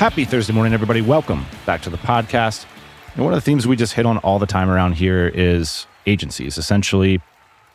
Happy Thursday morning, everybody. Welcome back to the podcast. And one of the themes we just hit on all the time around here is agencies. Essentially,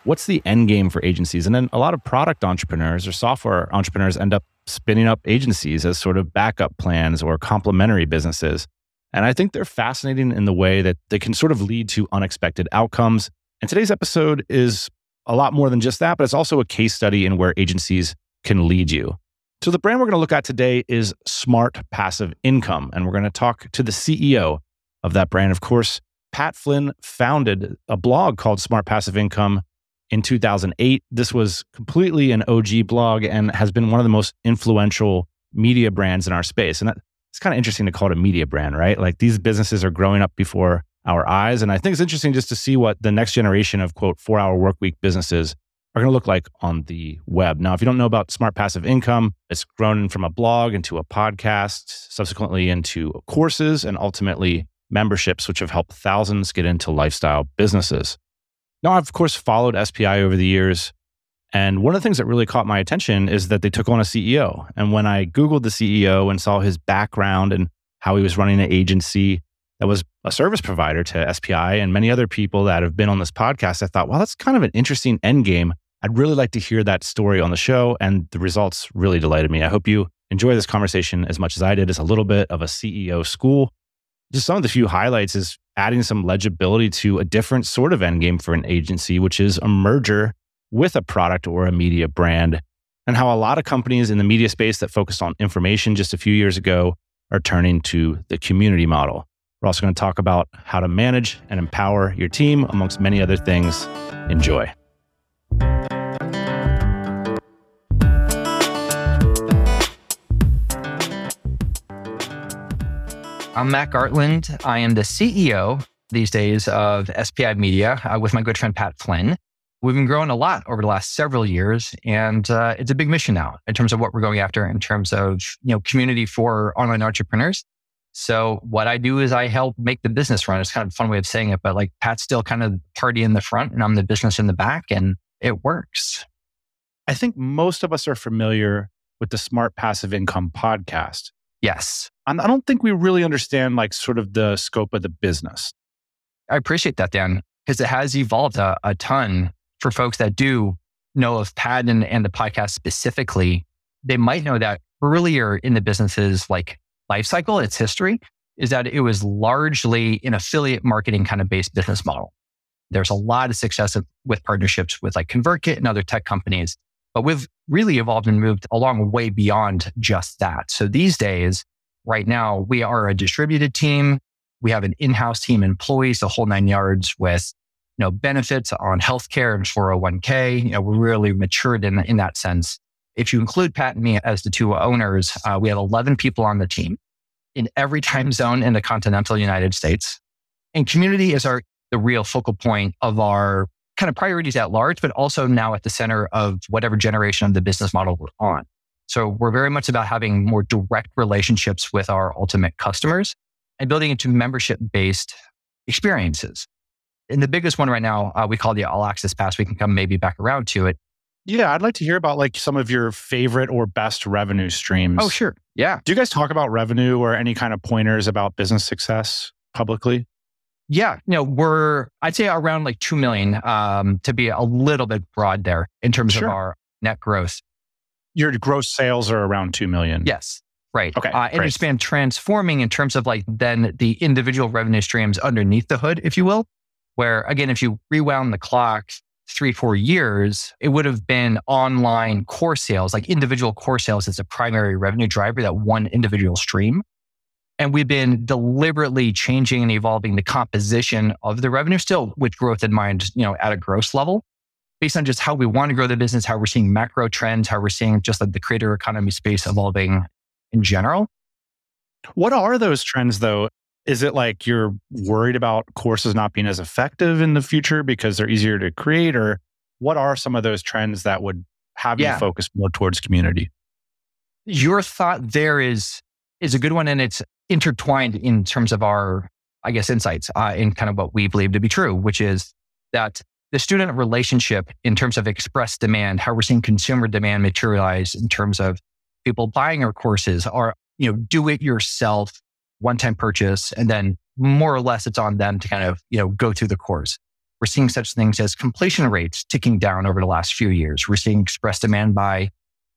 what's the end game for agencies? And then a lot of product entrepreneurs or software entrepreneurs end up spinning up agencies as sort of backup plans or complementary businesses. And I think they're fascinating in the way that they can sort of lead to unexpected outcomes. And today's episode is a lot more than just that, but it's also a case study in where agencies can lead you. So, the brand we're going to look at today is Smart Passive Income. And we're going to talk to the CEO of that brand. Of course, Pat Flynn founded a blog called Smart Passive Income in 2008. This was completely an OG blog and has been one of the most influential media brands in our space. And it's kind of interesting to call it a media brand, right? Like these businesses are growing up before our eyes. And I think it's interesting just to see what the next generation of quote four hour work week businesses are going to look like on the web. Now, if you don't know about Smart Passive Income, it's grown from a blog into a podcast, subsequently into courses, and ultimately memberships, which have helped thousands get into lifestyle businesses. Now, I've of course followed SPI over the years. And one of the things that really caught my attention is that they took on a CEO. And when I Googled the CEO and saw his background and how he was running an agency that was a service provider to SPI and many other people that have been on this podcast, I thought, well, that's kind of an interesting end game I'd really like to hear that story on the show, and the results really delighted me. I hope you enjoy this conversation as much as I did. It's a little bit of a CEO school. Just some of the few highlights is adding some legibility to a different sort of end game for an agency, which is a merger with a product or a media brand, and how a lot of companies in the media space that focused on information just a few years ago are turning to the community model. We're also going to talk about how to manage and empower your team, amongst many other things. Enjoy. I'm Matt Gartland. I am the CEO these days of SPI Media uh, with my good friend Pat Flynn. We've been growing a lot over the last several years, and uh, it's a big mission now in terms of what we're going after in terms of you know community for online entrepreneurs. So what I do is I help make the business run. It's kind of a fun way of saying it, but like Pat's still kind of party in the front, and I'm the business in the back, and it works. I think most of us are familiar with the Smart Passive Income podcast. Yes. And I don't think we really understand like sort of the scope of the business. I appreciate that, Dan, because it has evolved a, a, ton for folks that do know of and, and the podcast specifically. They might know that earlier in the business's like life cycle, its history, is that it was largely an affiliate marketing kind of based business model. There's a lot of success with partnerships with like ConvertKit and other tech companies but we've really evolved and moved along way beyond just that. So these days, right now, we are a distributed team. We have an in-house team, employees, the whole nine yards with you know, benefits on healthcare and 401k. You know, we're really matured in, in that sense. If you include Pat and me as the two owners, uh, we have 11 people on the team in every time zone in the continental United States. And community is our, the real focal point of our kind of priorities at large, but also now at the center of whatever generation of the business model we're on. So we're very much about having more direct relationships with our ultimate customers and building into membership based experiences. And the biggest one right now, uh, we call the all access pass. We can come maybe back around to it. Yeah, I'd like to hear about like some of your favorite or best revenue streams. Oh, sure. Yeah. Do you guys talk about revenue or any kind of pointers about business success publicly? Yeah, you know, we're I'd say around like two million um, to be a little bit broad there in terms sure. of our net growth. Your gross sales are around two million. Yes, right. Okay, uh, and it's been transforming in terms of like then the individual revenue streams underneath the hood, if you will. Where again, if you rewound the clock three four years, it would have been online core sales, like individual core sales, as a primary revenue driver. That one individual stream. And we've been deliberately changing and evolving the composition of the revenue still with growth in mind, you know, at a gross level based on just how we want to grow the business, how we're seeing macro trends, how we're seeing just like the creator economy space evolving in general. What are those trends though? Is it like you're worried about courses not being as effective in the future because they're easier to create? Or what are some of those trends that would have Yeah. you focus more towards community? Your thought there is is a good one, and it's intertwined in terms of our, I guess, insights uh, in kind of what we believe to be true, which is that the student relationship in terms of express demand, how we're seeing consumer demand materialize in terms of people buying our courses are, you know, do it yourself, one time purchase, and then more or less it's on them to kind of, you know, go through the course. We're seeing such things as completion rates ticking down over the last few years. We're seeing express demand by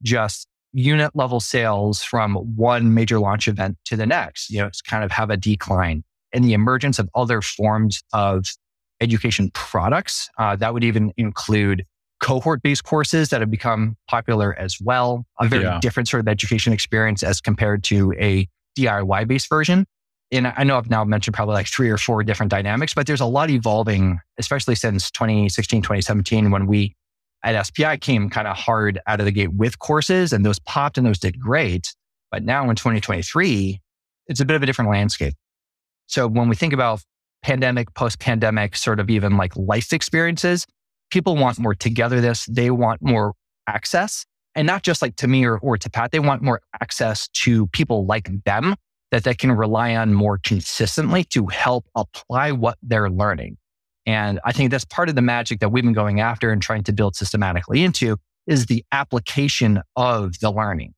just unit level sales from one major launch event to the next. You know, it's kind of have a decline and the emergence of other forms of education products. Uh, that would even include cohort based courses that have become popular as well. A very Yeah. different sort of education experience as compared to a DIY based version. And I know I've now mentioned probably like three or four different dynamics, but there's a lot evolving, especially since 2016, 2017, when we at SPI came kind of hard out of the gate with courses and those popped and those did great. But now in 2023, it's a bit of a different landscape. So when we think about pandemic, post pandemic, sort of even like life experiences, people want more togetherness. They want more access and not just like to me or, or to Pat. They want more access to people like them that they can rely on more consistently to help apply what they're learning. And I think that's part of the magic that we've been going after and trying to build systematically into is the application of the learning.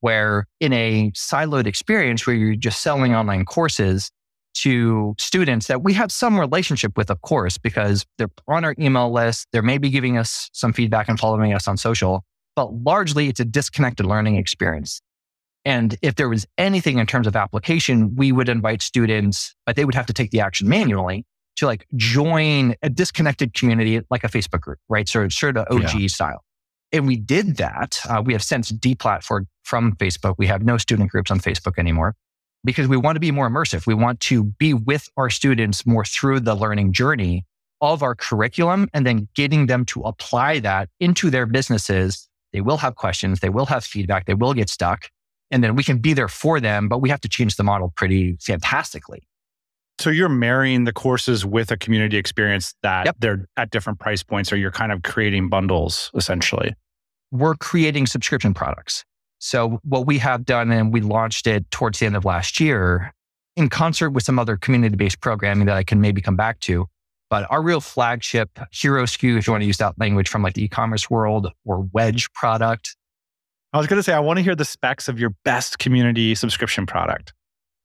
Where in a siloed experience where you're just selling online courses to students that we have some relationship with, of course, because they're on our email list, they're maybe giving us some feedback and following us on social, but largely it's a disconnected learning experience. And if there was anything in terms of application, we would invite students, but they would have to take the action manually to like join a disconnected community like a Facebook group, right? So it's sort of OG style. And we did that. Uh, we have since deplatformed from Facebook. We have no student groups on Facebook anymore because we want to be more immersive. We want to be with our students more through the learning journey of our curriculum and then getting them to apply that into their businesses. They will have questions. They will have feedback. They will get stuck. And then we can be there for them, but we have to change the model pretty fantastically. So you're marrying the courses with a community experience that Yep. they're at different price points, or you're kind of creating bundles essentially. we're creating subscription products. So what we have done, and we launched it towards the end of last year in concert with some other community-based programming that I can maybe come back to. But our real flagship hero SKU, if you want to use that language from like the e-commerce world or wedge product. I was going to say, I want to hear the specs of your best community subscription product.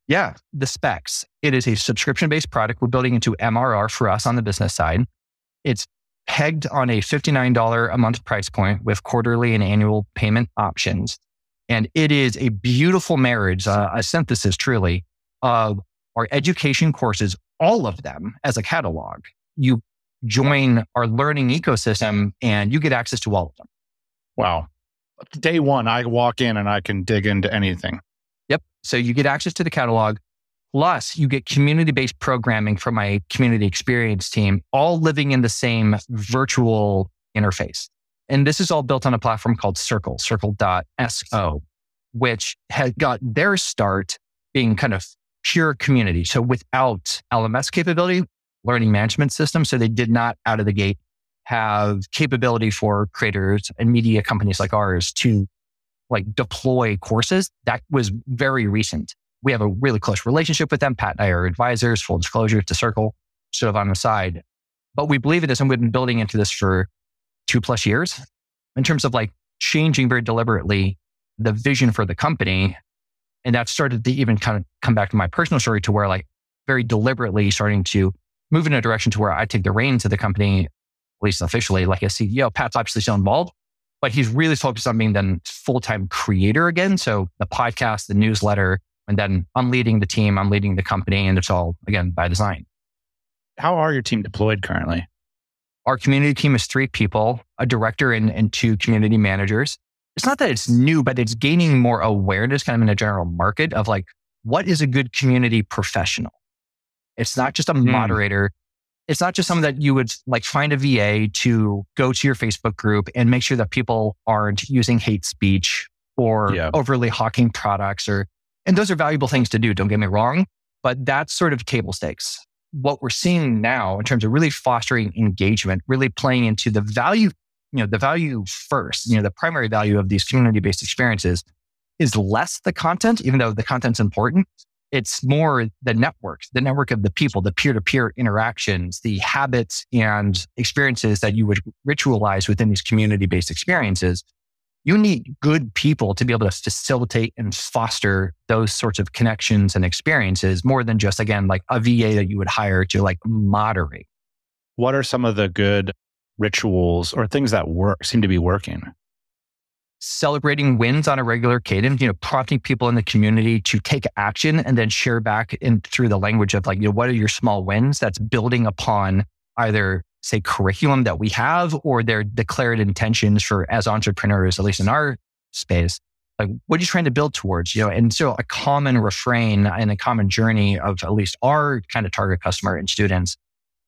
Yeah, the specs. It is a subscription-based product we're building into MRR for us on the business side. It's pegged on a $59 a month price point with quarterly and annual payment options. And it is a beautiful marriage, uh, a synthesis truly of our education courses, all of them as a catalog. You join our learning ecosystem and you get access to all of them. Wow. Day one, I walk in and I can dig into anything. Yep. So you get access to the catalog. Plus, you get community based programming from my community experience team, all living in the same virtual interface. And this is all built on a platform called Circle, circle.so, which had got their start being kind of pure community. So without LMS capability, learning management system. So they did not out of the gate have capability for creators and media companies like ours to like deploy courses. That was very recent. We have a really close relationship with them. Pat and I are advisors, full disclosure to Circle, sort of on the side. But we believe in this and we've been building into this for two plus years in terms of like changing very deliberately the vision for the company. And that started to even kind of come back to my personal story to where like very deliberately starting to move in a direction to where I take the reins of the company, at least officially, like a CEO. Pat's obviously still involved, but he's really focused on being then full-time creator again. So the podcast, the newsletter, and then I'm leading the team, I'm leading the company, and it's all again by design. How are your team deployed currently? Our community team is three people, a director and, and two community managers. It's not that it's new, but it's gaining more awareness kind of in a general market of like, what is a good community professional? It's not just a hmm. moderator. It's not just something that you would like find a VA to go to your Facebook group and make sure that people aren't using hate speech or Yeah. overly hawking products or And those are valuable things to do. Don't get me wrong, but that's sort of table stakes. What we're seeing now in terms of really fostering engagement, really playing into the value, you know, the value first, you know, the primary value of these community based experiences is less the content, even though the content's important. It's more the network, the network of the people, the peer to peer interactions, the habits and experiences that you would ritualize within these community based experiences you need good people to be able to facilitate and foster those sorts of connections and experiences more than just, again, like a VA that you would hire to like moderate. What are some of the good rituals or things that work, seem to be working? Celebrating wins on a regular cadence, you know, prompting people in the community to take action and then share back in through the language of like, you know, what are your small wins that's building upon either say curriculum that we have or their declared intentions for as entrepreneurs, at least in our space. Like, what are you trying to build towards? You know, and so a common refrain and a common journey of at least our kind of target customer and students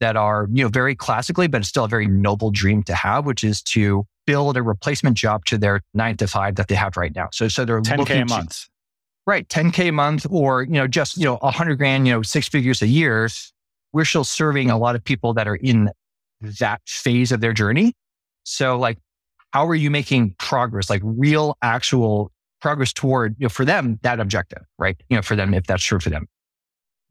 that are, you know, very classically, but it's still a very noble dream to have, which is to build a replacement job to their nine to five that they have right now. So, so they're 10K a month. To, right. 10K a month or, you know, just, you know, a hundred grand, you know, six figures a year. We're still serving a lot of people that are in that phase of their journey. So like, how are you making progress, like real actual progress toward, you know, for them, that objective, right? You know, for them, if that's true for them.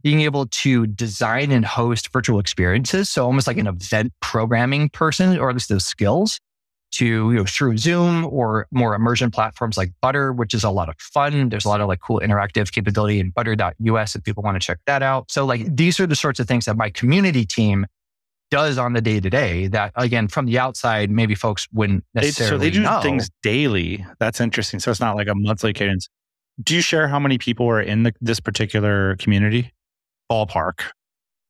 Being able to design and host virtual experiences. So almost like an event programming person, or at least those skills to, you know, through Zoom or more immersion platforms like Butter, which is a lot of fun. There's a lot of like cool interactive capability in butter.us if people want to check that out. So like these are the sorts of things that my community team does on the day to day that again from the outside maybe folks wouldn't necessarily they, so they do know. things daily that's interesting so it's not like a monthly cadence do you share how many people are in the, this particular community ballpark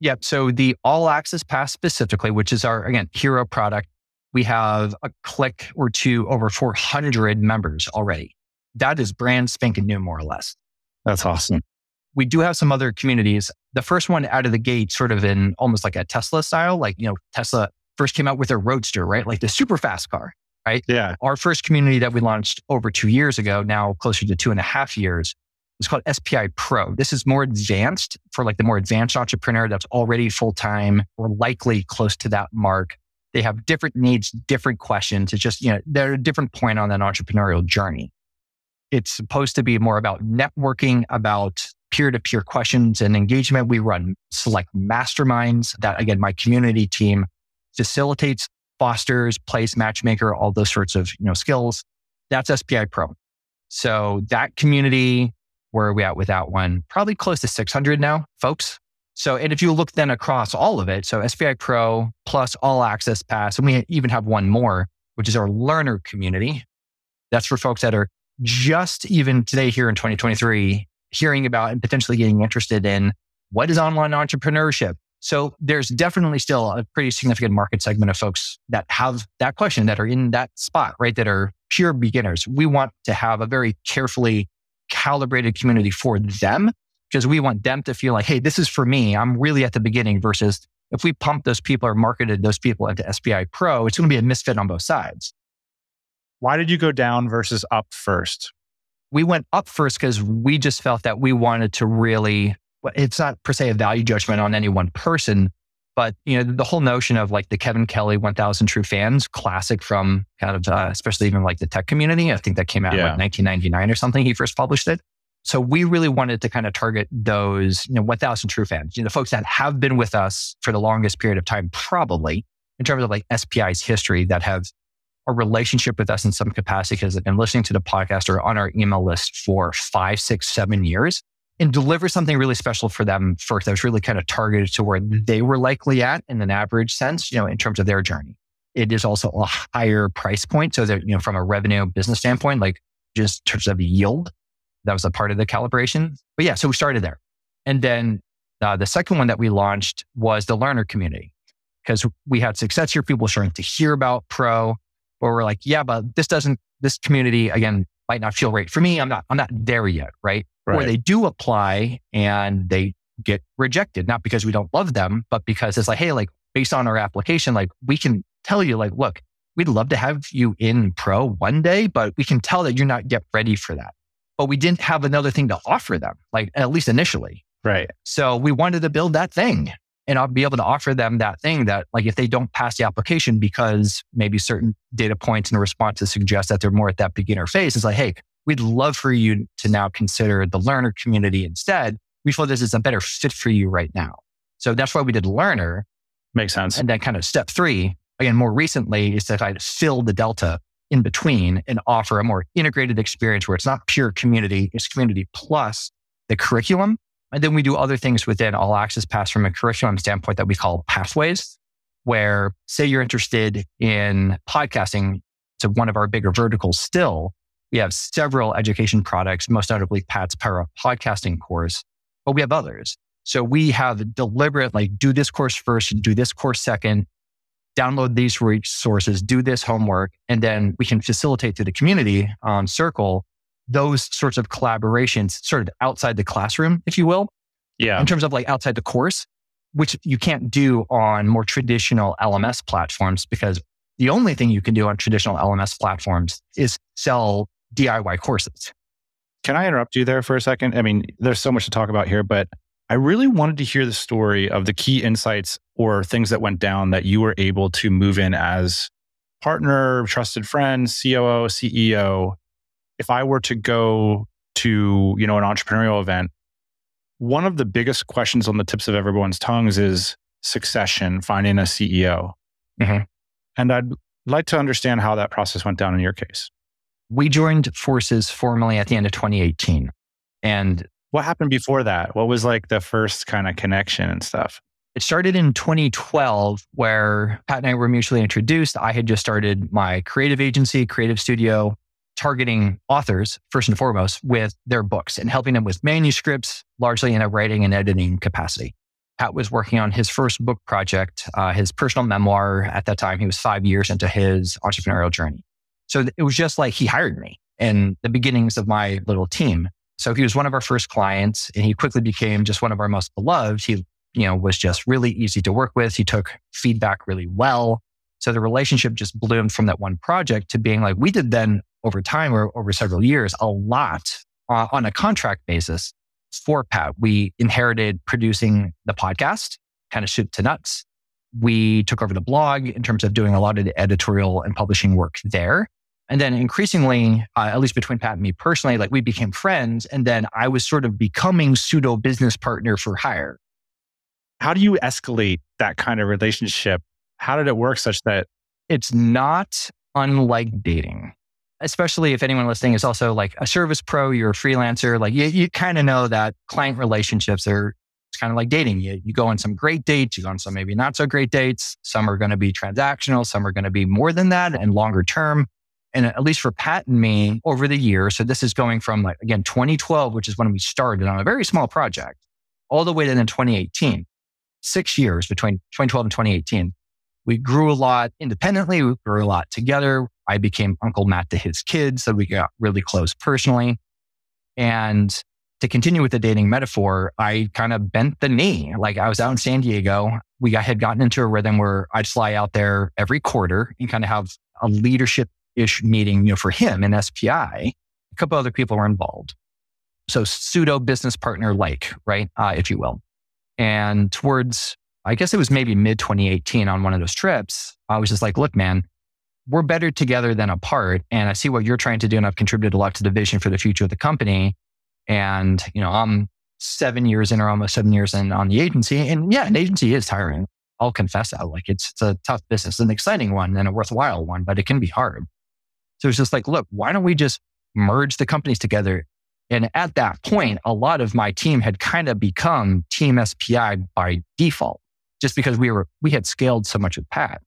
yep so the all access pass specifically which is our again hero product we have a click or two over 400 members already that is brand spanking new more or less that's awesome we do have some other communities. The first one out of the gate, sort of in almost like a Tesla style, like, you know, Tesla first came out with their Roadster, right? Like the super fast car, right? Yeah. Our first community that we launched over two years ago, now closer to two and a half years, is called SPI Pro. This is more advanced for like the more advanced entrepreneur that's already full time or likely close to that mark. They have different needs, different questions. It's just, you know, they're at a different point on that entrepreneurial journey. It's supposed to be more about networking, about peer to peer questions and engagement. We run select masterminds that, again, my community team facilitates, fosters, plays matchmaker, all those sorts of you know skills. That's SPI Pro. So that community, where are we at with that one? Probably close to 600 now, folks. So, and if you look then across all of it, so SPI Pro plus All Access Pass, and we even have one more, which is our learner community. That's for folks that are just even today here in 2023 hearing about and potentially getting interested in what is online entrepreneurship. So there's definitely still a pretty significant market segment of folks that have that question that are in that spot, right? That are pure beginners. We want to have a very carefully calibrated community for them because we want them to feel like, Hey, this is for me. I'm really at the beginning versus if we pump those people or marketed those people into SPI Pro, it's going to be a misfit on both sides. Why did you go down versus up first? we went up first because we just felt that we wanted to really, it's not per se a value judgment on any one person, but you know, the whole notion of like the Kevin Kelly 1000 True Fans classic from kind of, uh, especially even like the tech community. I think that came out yeah. like 1999 or something. He first published it. So we really wanted to kind of target those, you know, 1000 True Fans, you know, folks that have been with us for the longest period of time, probably in terms of like SPI's history that have a relationship with us in some capacity because they've been listening to the podcast or on our email list for five, six, seven years and deliver something really special for them first that was really kind of targeted to where they were likely at in an average sense, you know, in terms of their journey. It is also a higher price point. So that, you know, from a revenue business standpoint, like just in terms of yield, that was a part of the calibration. But yeah, so we started there. And then uh, the second one that we launched was the learner community because we had success here. People starting to hear about Pro where we're like, yeah, but this doesn't, this community again might not feel right for me. I'm not, I'm not there yet. Right. right. Where they do apply and they get rejected, not because we don't love them, but because it's like, Hey, like based on our application, like we can tell you like, look, we'd love to have you in pro one day, but we can tell that you're not yet ready for that. But we didn't have another thing to offer them, like at least initially. Right. So we wanted to build that thing and I'll be able to offer them that thing that like if they don't pass the application because maybe certain data points and responses suggest that they're more at that beginner phase, it's like, hey, we'd love for you to now consider the learner community instead. We feel this is a better fit for you right now. So that's why we did learner. Makes sense. And then kind of step three, again, more recently is to try to fill the delta in between and offer a more integrated experience where it's not pure community, it's community plus the curriculum and then we do other things within All Access Pass from a curriculum standpoint that we call pathways, where say you're interested in podcasting to one of our bigger verticals still. We have several education products, most notably Pat's Up podcasting course, but we have others. So we have deliberate, like do this course first, do this course second, download these resources, do this homework, and then we can facilitate to the community on circle those sorts of collaborations sort of outside the classroom, if you will. Yeah. In terms of like outside the course, which you can't do on more traditional LMS platforms because the only thing you can do on traditional LMS platforms is sell DIY courses. Can I interrupt you there for a second? I mean, there's so much to talk about here, but I really wanted to hear the story of the key insights or things that went down that you were able to move in as partner, trusted friend, COO, CEO if I were to go to, you know, an entrepreneurial event, one of the biggest questions on the tips of everyone's tongues is succession, finding a CEO. Mm-hmm. And I'd like to understand how that process went down in your case. We joined forces formally at the end of 2018. And what happened before that? What was like the first kind of connection and stuff? It started in 2012, where Pat and I were mutually introduced. I had just started my creative agency, Creative Studio, targeting authors first and foremost with their books and helping them with manuscripts, largely in a writing and editing capacity. Pat was working on his first book project, uh, his personal memoir. At that time, he was five years into his entrepreneurial journey. So it was just like he hired me in the beginnings of my little team. So he was one of our first clients and he quickly became just one of our most beloved. He, you know, was just really easy to work with. He took feedback really well. So the relationship just bloomed from that one project to being like, we did then over time or over several years, a lot uh, on a contract basis for Pat. We inherited producing the podcast, kind of soup to nuts. We took over the blog in terms of doing a lot of the editorial and publishing work there. And then increasingly, uh, at least between Pat and me personally, like we became friends. And then I was sort of becoming pseudo business partner for hire. How do you escalate that kind of relationship? How did it work such that it's not unlike dating? especially if anyone listening is also like a service pro, you're a freelancer, like you, you kind of know that client relationships are it's kind of like dating. You, you go on some great dates, you go on some maybe not so great dates. Some are going to be transactional, some are going to be more than that and longer term. And uh, at least for Pat and me over the years, so this is going from like, again, 2012, which is when we started on a very small project, all the way to then 2018, six years between 2012 and 2018. We grew a lot independently. We grew a lot together. I became Uncle Matt to his kids. So we got really close personally. And to continue with the dating metaphor, I kind of bent the knee. Like I was out in San Diego. We had gotten into a rhythm where I'd fly out there every quarter and kind of have a leadership ish meeting, you know, for him in SPI. A couple other people were involved. So pseudo business partner like, right? Uh, if you will. And towards I guess it was maybe mid 2018 on one of those trips. I was just like, look, man, we're better together than apart. And I see what you're trying to do. And I've contributed a lot to the vision for the future of the company. And, you know, I'm seven years in or almost seven years in on the agency. And yeah, an agency is tiring. I'll confess that. Like it's, it's a tough business, an exciting one and a worthwhile one, but it can be hard. So it's just like, look, why don't we just merge the companies together? And at that point, a lot of my team had kind of become Team SPI by default just because we were, we had scaled so much with Pat.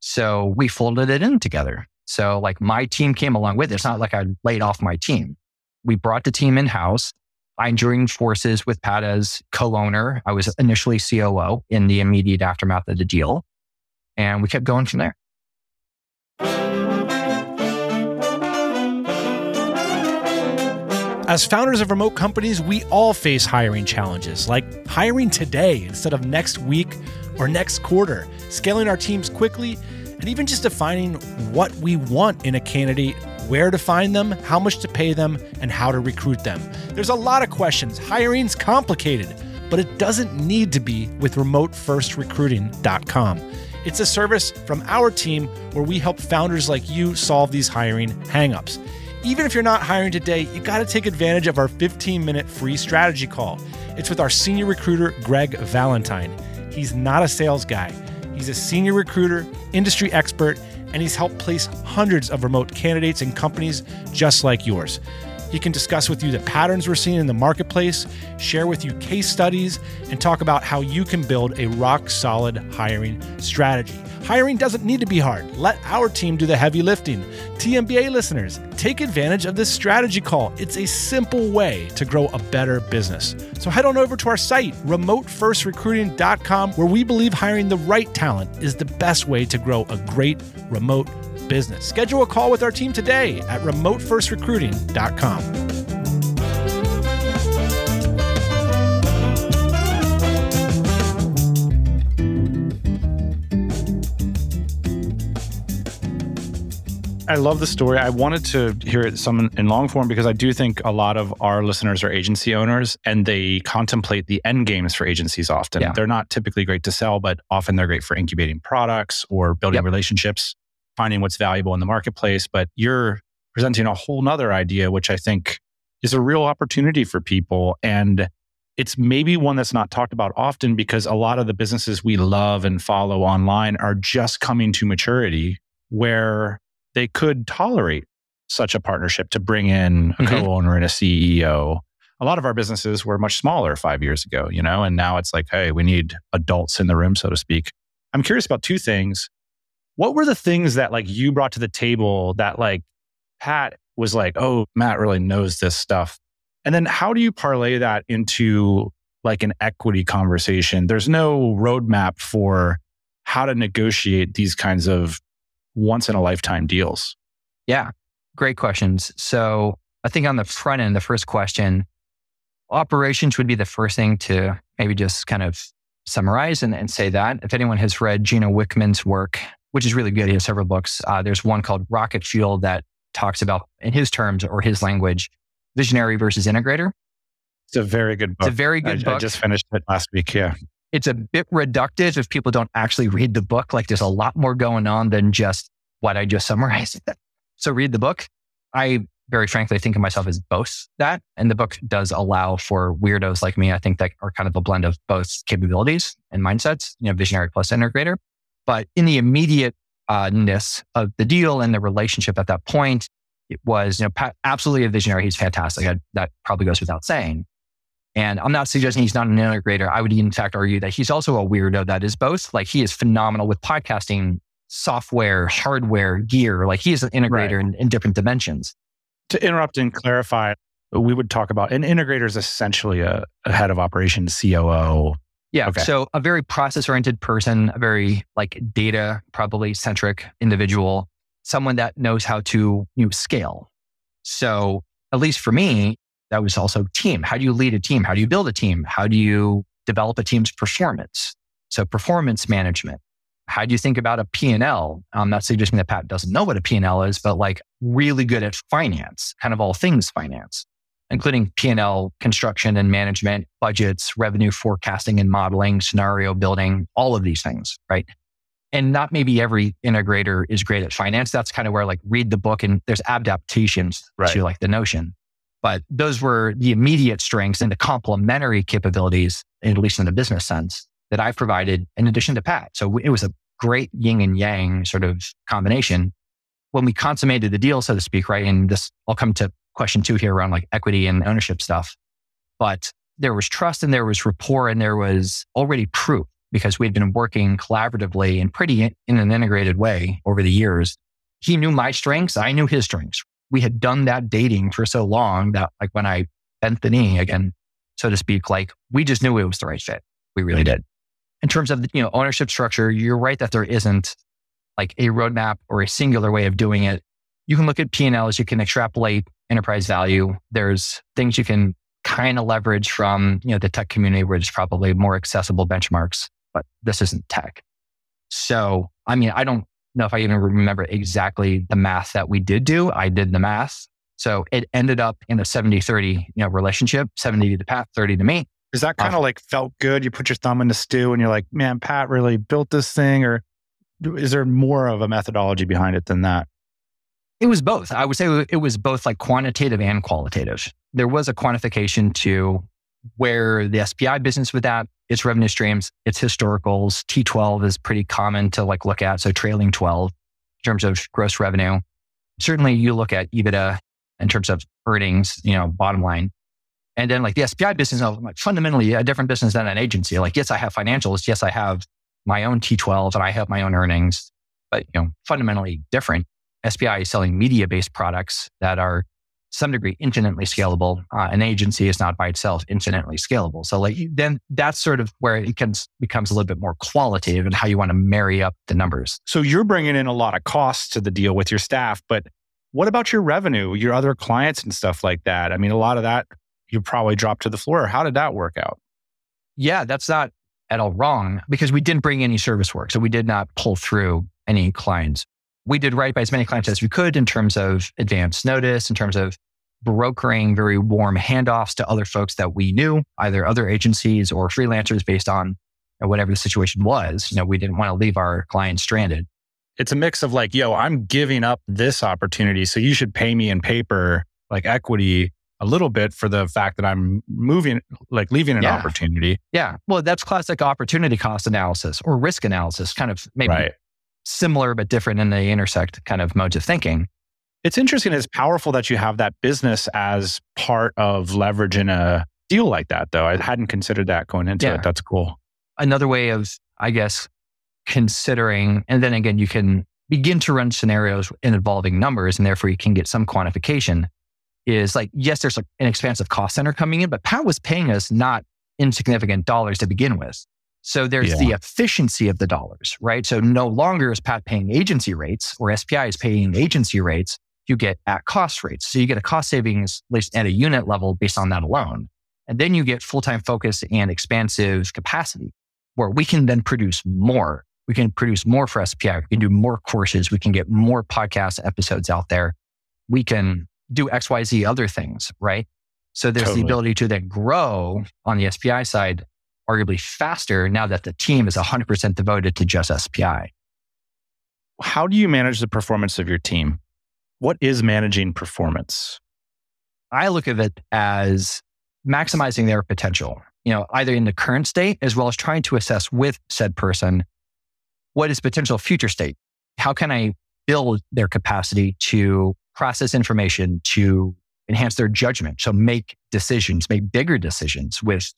So we folded it in together. So like my team came along with it. It's not like I laid off my team. We brought the team in house. I joined forces with Pat as co-owner. I was initially COO in the immediate aftermath of the deal. And we kept going from there. As founders of remote companies, we all face hiring challenges, like hiring today instead of next week or next quarter, scaling our teams quickly, and even just defining what we want in a candidate where to find them, how much to pay them, and how to recruit them. There's a lot of questions. Hiring's complicated, but it doesn't need to be with remotefirstrecruiting.com. It's a service from our team where we help founders like you solve these hiring hangups. Even if you're not hiring today, you got to take advantage of our 15 minute free strategy call. It's with our senior recruiter, Greg Valentine. He's not a sales guy, he's a senior recruiter, industry expert, and he's helped place hundreds of remote candidates in companies just like yours. He can discuss with you the patterns we're seeing in the marketplace, share with you case studies, and talk about how you can build a rock solid hiring strategy. Hiring doesn't need to be hard. Let our team do the heavy lifting. TMBA listeners, take advantage of this strategy call. It's a simple way to grow a better business. So head on over to our site, remotefirstrecruiting.com, where we believe hiring the right talent is the best way to grow a great remote business. Schedule a call with our team today at remotefirstrecruiting.com. I love the story. I wanted to hear it some in long form because I do think a lot of our listeners are agency owners and they contemplate the end games for agencies often. Yeah. They're not typically great to sell, but often they're great for incubating products or building Yep. relationships, finding what's valuable in the marketplace. But you're presenting a whole nother idea, which I think is a real opportunity for people. And it's maybe one that's not talked about often because a lot of the businesses we love and follow online are just coming to maturity where they could tolerate such a partnership to bring in a Mhm. co-owner and a CEO. A lot of our businesses were much smaller five years ago, you know, and now it's like, hey, we need adults in the room, so to speak. I'm curious about two things. What were the things that like you brought to the table that like Pat was like, oh, Matt really knows this stuff. And then how do you parlay that into like an equity conversation? There's no roadmap for how to negotiate these kinds of once in a lifetime deals. Yeah, great questions. So I think on the front end, the first question, operations would be the first thing to maybe just kind of summarize and, and say that. If anyone has read Gino Wickman's work, which is really good, he has several books. Uh, there's one called Rocket Fuel that talks about, in his terms or his language, visionary versus integrator. It's a very good book. It's a very good I book. I just finished it last week. Yeah. It's a bit reductive if people don't actually read the book. Like there's a lot more going on than just what I just summarized. so read the book. I very frankly think of myself as both that. And the book does allow for weirdos like me, I think that are kind of a blend of both capabilities and mindsets, you know, visionary plus integrator. But in the immediate uh, ness of the deal and the relationship at that point, it was, you know, absolutely a visionary. He's fantastic. That probably goes without saying. And I'm not suggesting he's not an integrator. I would in fact argue that he's also a weirdo that is both. Like he is phenomenal with podcasting software, hardware, gear. Like he is an integrator Right. in, in different dimensions. To interrupt and clarify, we would talk about an integrator is essentially a, a head of operations, COO. Yeah. Okay. So a very process oriented person, a very like data probably centric individual, someone that knows how to you know, scale. So at least for me, that was also team. How do you lead a team? How do you build a team? How do you develop a team's performance? So performance management. How do you think about a P&L? I'm um, not suggesting that Pat doesn't know what a P&L is, but like really good at finance, kind of all things finance, including P&L construction and management, budgets, revenue forecasting and modeling, scenario building, all of these things, right? And not maybe every integrator is great at finance. That's kind of where like read the book and there's adaptations Right. to like the notion. But those were the immediate strengths and the complementary capabilities, at least in the business sense, that I provided in addition to Pat. So it was a great yin and yang sort of combination. When we consummated the deal, so to speak, right? And this, I'll come to question two here around like equity and ownership stuff. But there was trust and there was rapport and there was already proof because we'd been working collaboratively and pretty in, in an integrated way over the years. He knew my strengths. I knew his strengths. We had done that dating for so long that like when I bent the knee again, so to speak, like we just knew it was the right fit. We really did. In terms of the, you know, ownership structure, you're right that there isn't like a roadmap or a singular way of doing it. You can look at P&Ls, you can extrapolate enterprise value. There's things you can kind of leverage from, you know, the tech community where there's probably more accessible benchmarks, but this isn't tech. So, I mean, I don't know if I even remember exactly the math that we did do. I did the math. So it ended up in a 70 30 you know, relationship 70 to Pat, 30 to me. Is that kind of uh, like felt good? You put your thumb in the stew and you're like, man, Pat really built this thing? Or is there more of a methodology behind it than that? It was both. I would say it was both like quantitative and qualitative. There was a quantification to where the SPI business with that, its revenue streams, its historicals. T12 is pretty common to like look at. So trailing 12 in terms of gross revenue. Certainly you look at EBITDA in terms of earnings, you know, bottom line. And then like the SPI business is like fundamentally a different business than an agency. Like, yes, I have financials. Yes, I have my own T12 and I have my own earnings, but you know, fundamentally different. SPI is selling media based products that are some degree infinitely scalable. Uh, an agency is not by itself infinitely scalable. So like then that's sort of where it can, becomes a little bit more qualitative and how you want to marry up the numbers. So you're bringing in a lot of costs to the deal with your staff, but what about your revenue, your other clients and stuff like that? I mean, a lot of that you probably dropped to the floor. How did that work out? Yeah, that's not at all wrong because we didn't bring any service work. So we did not pull through any clients. We did right by as many clients as we could in terms of advance notice, in terms of brokering very warm handoffs to other folks that we knew, either other agencies or freelancers based on whatever the situation was. You know, we didn't want to leave our clients stranded. It's a mix of like, yo, I'm giving up this opportunity. So you should pay me in paper, like equity a little bit for the fact that I'm moving, like leaving an yeah. opportunity. Yeah. Well, that's classic opportunity cost analysis or risk analysis, kind of maybe right. Similar but different in the intersect kind of modes of thinking. It's interesting. It's powerful that you have that business as part of leverage in a deal like that, though. I hadn't considered that going into yeah. it. That's cool. Another way of, I guess, considering, and then again, you can begin to run scenarios involving numbers, and therefore you can get some quantification is like, yes, there's like an expansive cost center coming in, but Pat was paying us not insignificant dollars to begin with. So there's yeah. the efficiency of the dollars, right? So no longer is Pat paying agency rates or SPI is paying agency rates. You get at cost rates. So you get a cost savings, at least at a unit level based on that alone. And then you get full time focus and expansive capacity where we can then produce more. We can produce more for SPI. We can do more courses. We can get more podcast episodes out there. We can do XYZ other things, right? So there's totally. the ability to then grow on the SPI side, arguably faster now that the team is 100% devoted to just SPI. How do you manage the performance of your team? What is managing performance? I look at it as maximizing their potential, you know, either in the current state as well as trying to assess with said person what is potential future state. How can I build their capacity to process information to enhance their judgment. So make decisions, make bigger decisions with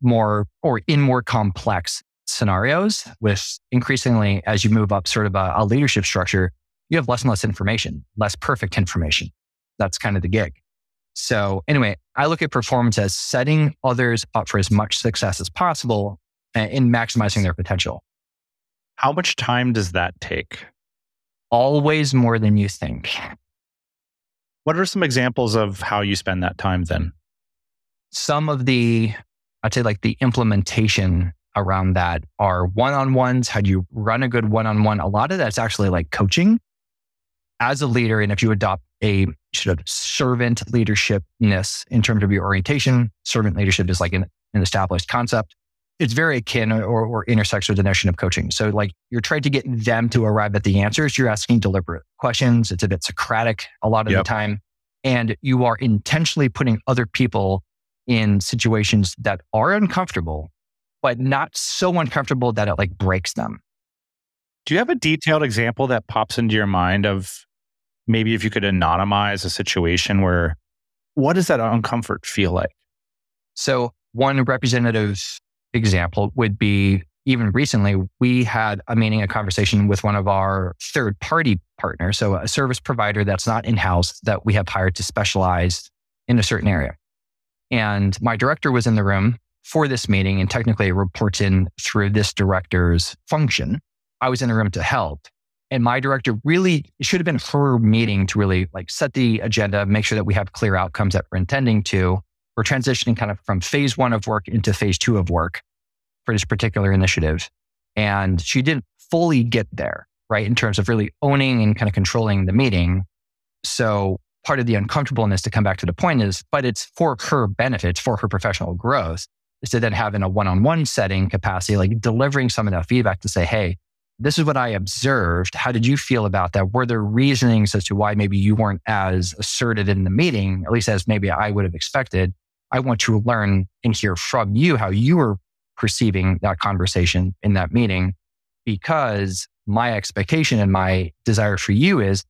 more or in more complex scenarios with increasingly as you move up sort of a, a leadership structure, you have less and less information, less perfect information. That's kind of the gig. So anyway, I look at performance as setting others up for as much success as possible in maximizing their potential. How much time does that take? Always more than you think. What are some examples of how you spend that time then? Some of the, I'd say like the implementation around that are one on ones. How do you run a good one on one? A lot of that's actually like coaching as a leader. And if you adopt a sort of servant leadershipness in terms of your orientation, servant leadership is like an, an established concept. It's very akin or, or intersects with the notion of coaching. So like you're trying to get them to arrive at the answers. You're asking deliberate questions. It's a bit Socratic a lot of yep. the time. And you are intentionally putting other people in situations that are uncomfortable, but not so uncomfortable that it like breaks them. Do you have a detailed example that pops into your mind of maybe if you could anonymize a situation where what does that uncomfort feel like? So, one representative example would be even recently, we had a meeting, a conversation with one of our third party partners. So a service provider that's not in house that we have hired to specialize in a certain area. And my director was in the room for this meeting and technically reports in through this director's function. I was in the room to help. And my director really it should have been her meeting to really like set the agenda, make sure that we have clear outcomes that we're intending to. We're transitioning kind of from phase one of work into phase two of work for this particular initiative. And she didn't fully get there. right? In terms of really owning and kind of controlling the meeting. So part of the uncomfortableness to come back to the point is, but it's for her benefits, for her professional growth, is to then have in a one-on-one setting capacity, like delivering some of that feedback to say, hey, this is what I observed. How did you feel about that? Were there reasonings as to why maybe you weren't as assertive in the meeting, at least as maybe I would have expected? I want to learn and hear from you how you were perceiving that conversation in that meeting, because my expectation and my desire for you is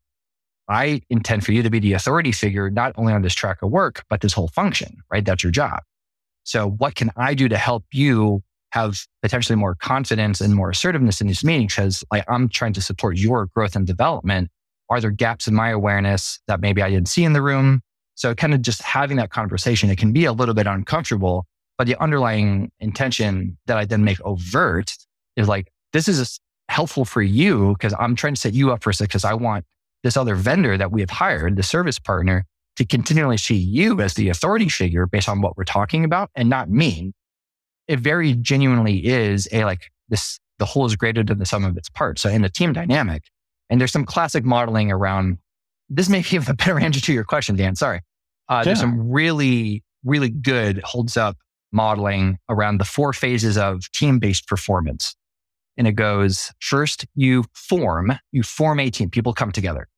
I intend for you to be the authority figure, not only on this track of work, but this whole function, right? That's your job. So what can I do to help you have potentially more confidence and more assertiveness in these meetings because like I'm trying to support your growth and development. Are there gaps in my awareness that maybe I didn't see in the room? So kind of just having that conversation, it can be a little bit uncomfortable, but the underlying intention that I then make overt is like, this is helpful for you because I'm trying to set you up for success. I want this other vendor that we have hired, the service partner, to continually see you as the authority figure based on what we're talking about and not me it very genuinely is a like this, the whole is greater than the sum of its parts. So in the team dynamic, and there's some classic modeling around this may be a better answer to your question, Dan. Sorry. Uh, yeah. There's some really, really good holds up modeling around the four phases of team based performance. And it goes first, you form, you form a team, people come together.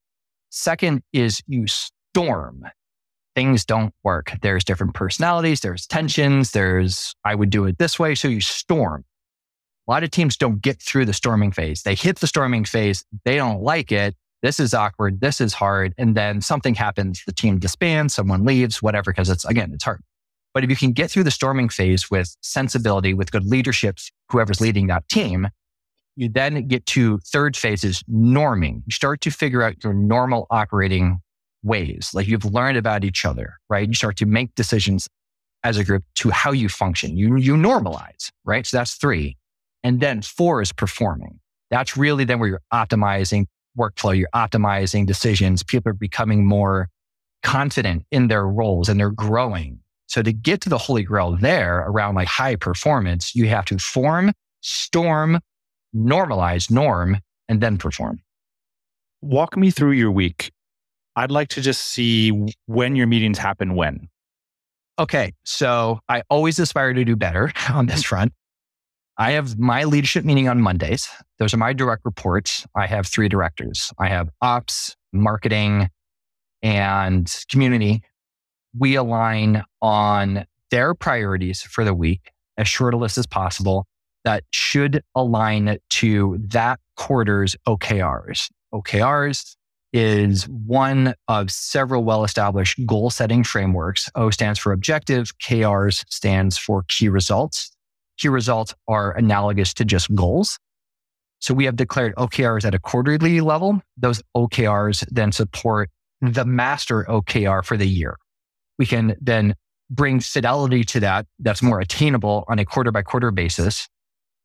Second is you storm things don't work. There's different personalities, there's tensions, there's, I would do it this way. So you storm. A lot of teams don't get through the storming phase. They hit the storming phase, they don't like it. This is awkward. This is hard. And then something happens. The team disbands, someone leaves, whatever, because it's, again, it's hard. But if you can get through the storming phase with sensibility, with good leadership, whoever's leading that team, you then get to third phase is norming. You start to figure out your normal operating ways. Like you've learned about each other, right? You start to make decisions as a group to how you function. You, you normalize, right? So that's three. And then four is performing. That's really then where you're optimizing workflow, you're optimizing decisions. People are becoming more confident in their roles and they're growing. So to get to the holy grail there around like high performance, you have to form, storm, normalize, norm, and then perform. Walk me through your week. I'd like to just see when your meetings happen when. Okay. So I always aspire to do better on this front. I have my leadership meeting on Mondays. Those are my direct reports. I have three directors. I have ops, marketing, and community. We align on their priorities for the week, as short a list as possible that should align to that quarter's OKRs. OKRs is one of several well established goal setting frameworks. O stands for objective, KRs stands for key results. Key results are analogous to just goals. So we have declared OKRs at a quarterly level. Those OKRs then support the master OKR for the year. We can then bring fidelity to that that's more attainable on a quarter by quarter basis.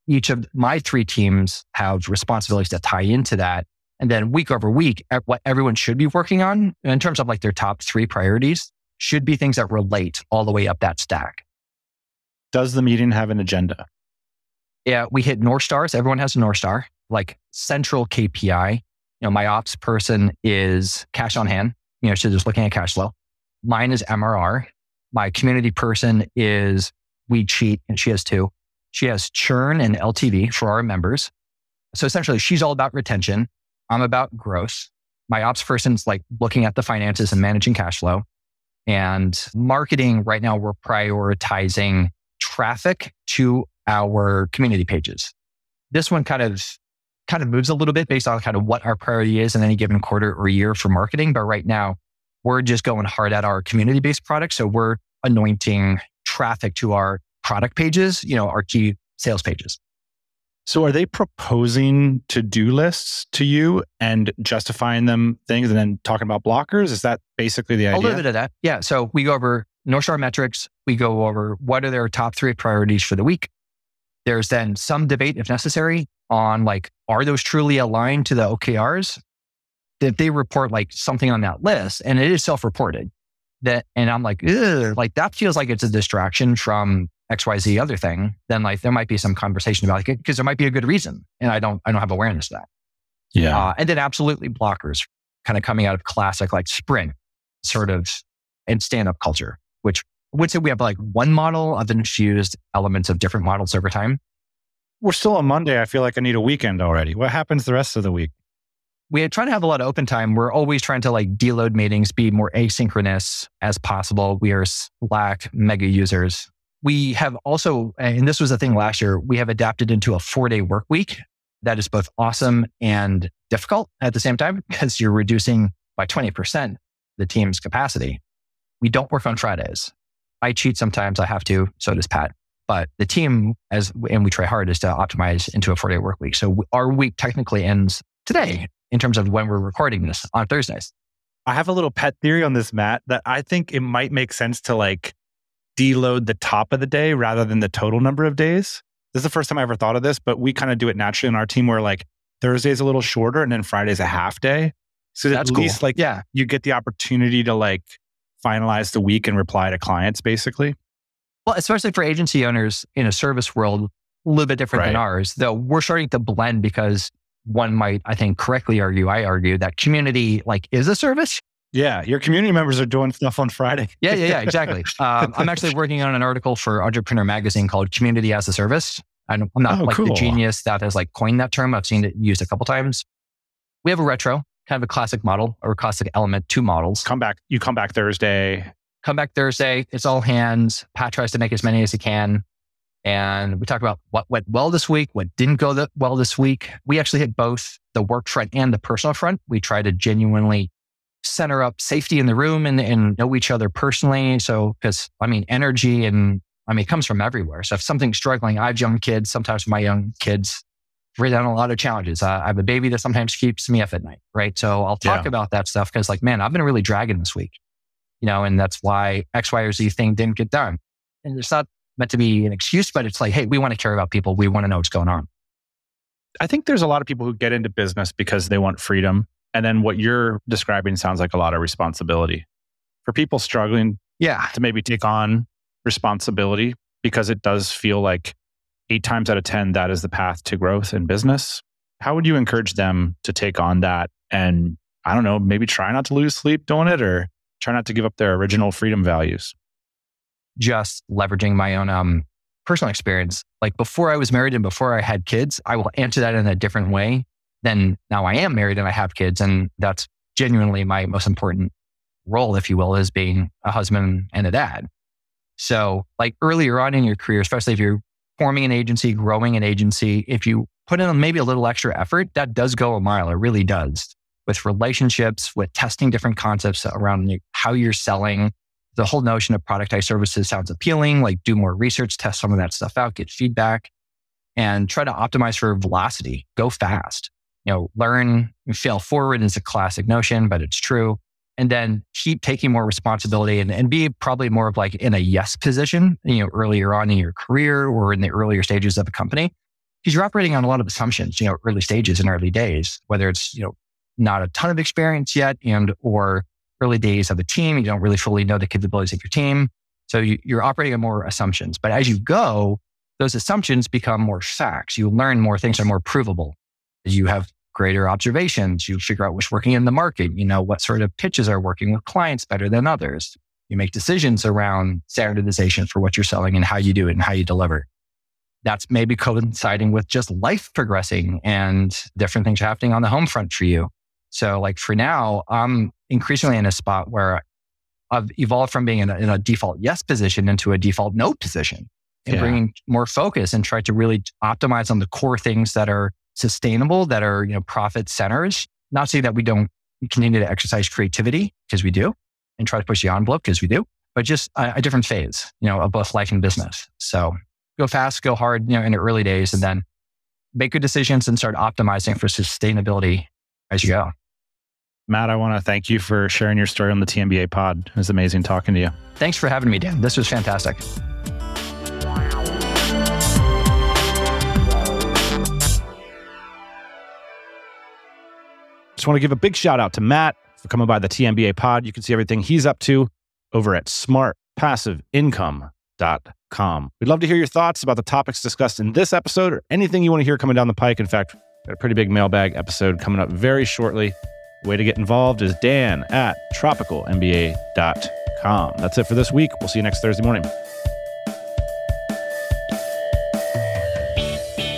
Each of my three teams have responsibilities that tie into that. And then week over week, what everyone should be working on in terms of like their top three priorities should be things that relate all the way up that stack. Does the meeting have an agenda? Yeah, we hit North Stars. Everyone has a North Star, like central KPI. You know, my ops person is cash on hand. You know, she's just looking at cash flow. Mine is MRR. My community person is we cheat, and she has two. She has churn and LTV for our members. So essentially, she's all about retention. I'm about growth. My ops person's like looking at the finances and managing cash flow. And marketing right now, we're prioritizing traffic to our community pages. This one kind of kind of moves a little bit based on kind of what our priority is in any given quarter or year for marketing. But right now, we're just going hard at our community based products. So we're anointing traffic to our product pages, you know, our key sales pages. So are they proposing to do lists to you and justifying them things and then talking about blockers? Is that basically the idea? A little bit of that. Yeah. So we go over North Star metrics. We go over what are their top three priorities for the week. There's then some debate, if necessary, on like, are those truly aligned to the OKRs? If they report like something on that list and it is self-reported, that, and I'm like, like that feels like it's a distraction from XYZ other thing, then like there might be some conversation about it because there might be a good reason. And I don't, I don't have awareness of that. Yeah. Uh, and then absolutely blockers, kind of coming out of classic like sprint sort of and stand up culture, which I would say we have like one model of infused elements of different models over time. We're still on Monday. I feel like I need a weekend already. What happens the rest of the week? We try to have a lot of open time. We're always trying to like deload meetings, be more asynchronous as possible. We are Slack mega users. We have also, and this was a thing last year, we have adapted into a four day work week that is both awesome and difficult at the same time because you're reducing by 20% the team's capacity. We don't work on Fridays. I cheat sometimes. I have to. So does Pat. But the team, as and we try hard, is to optimize into a four day work week. So our week technically ends today in terms of when we're recording this on Thursdays. I have a little pet theory on this, Matt, that I think it might make sense to like deload the top of the day rather than the total number of days. This is the first time I ever thought of this, but we kind of do it naturally in our team where like Thursday's a little shorter and then Friday's a half day. So That's at cool. least like Yeah. you get the opportunity to like finalize the week and reply to clients basically. Well, especially for agency owners in a service world, a little bit different than ours, though we're starting to blend because one might, I think, correctly argue, I argue that community like is a service. Yeah. Your community members are doing stuff on Friday. Yeah, yeah, yeah, exactly. um, I'm actually working on an article for Entrepreneur Magazine called Community as a Service. I'm not Oh, like the genius that has like coined that term. I've seen it used a couple times. We have a retro, kind of a classic model or a classic element, two models. Come back. You come back Thursday. come back Thursday. It's all hands. Pat tries to make as many as he can. And we talk about what went well this week, what didn't go well this week. We actually hit both the work front and the personal front. We try to genuinely center up safety in the room and, and know each other personally. So, because I mean, energy and I mean, it comes from everywhere. So if something's struggling, I have young kids. Sometimes my young kids bring down a lot of challenges. Uh, I have a baby that sometimes keeps me up at night, right? So I'll talk Yeah. about that stuff because, like, man, I've been really dragging this week you know, and that's why X, Y, or Z thing didn't get done. And it's not meant to be an excuse, but it's like, hey, we want to care about people. We want to know what's going on. I think there's a lot of people who get into business because they want freedom. And then what you're describing sounds like a lot of responsibility. For people struggling Yeah. to maybe take on responsibility because it does feel like eight times out of 10, that is the path to growth in business. How would you encourage them to take on that and, I don't know, maybe try not to lose sleep doing it or try not to give up their original freedom values? Just leveraging my own um, personal experience. Like before I was married and before I had kids, I will answer that in a different way than now I am married and I have kids. And that's genuinely my most important role, if you will, is being a husband and a dad. So, like earlier on in your career, especially if you're forming an agency, growing an agency, if you put in maybe a little extra effort, that does go a mile. It really does. With relationships, with testing different concepts around how you're selling, the whole notion of productized services sounds appealing. Like, do more research, test some of that stuff out, get feedback, and try to optimize for velocity. Go fast. You know, learn, and fail forward is a classic notion, but it's true and then keep taking more responsibility and, and be probably more of like in a yes position, you know, earlier on in your career or in the earlier stages of a company. Because you're operating on a lot of assumptions, you know, early stages and early days, whether it's, you know, not a ton of experience yet and or early days of a team, you don't really fully know the capabilities of your team. So you, you're operating on more assumptions. But as you go, those assumptions become more facts. You learn more things are more provable. You have greater observations. You figure out what's working in the market. You know, what sort of pitches are working with clients better than others. You make decisions around standardization for what you're selling and how you do it and how you deliver. That's maybe coinciding with just life progressing and different things happening on the home front for you. So like for now, I'm increasingly in a spot where I've evolved from being in a, in a default yes position into a default no position and Yeah. bringing more focus and try to really optimize on the core things that are sustainable, that are, you know, profit centers. Not saying that we don't continue to exercise creativity because we do and try to push the envelope because we do, but just a, a different phase, you know, of both life and business. So go fast, go hard, you know, in the early days and then make good decisions and start optimizing for sustainability as you go. Matt, I want to thank you for sharing your story on the TMBA pod. It was amazing talking to you. Thanks for having me, Dan. This was fantastic. Just want to give a big shout out to Matt for coming by the TMBA pod. You can see everything he's up to over at smartpassiveincome.com. We'd love to hear your thoughts about the topics discussed in this episode or anything you want to hear coming down the pike. In fact, Got a pretty big mailbag episode coming up very shortly. way to get involved is dan at tropicalmba.com. That's it for this week. We'll see you next Thursday morning.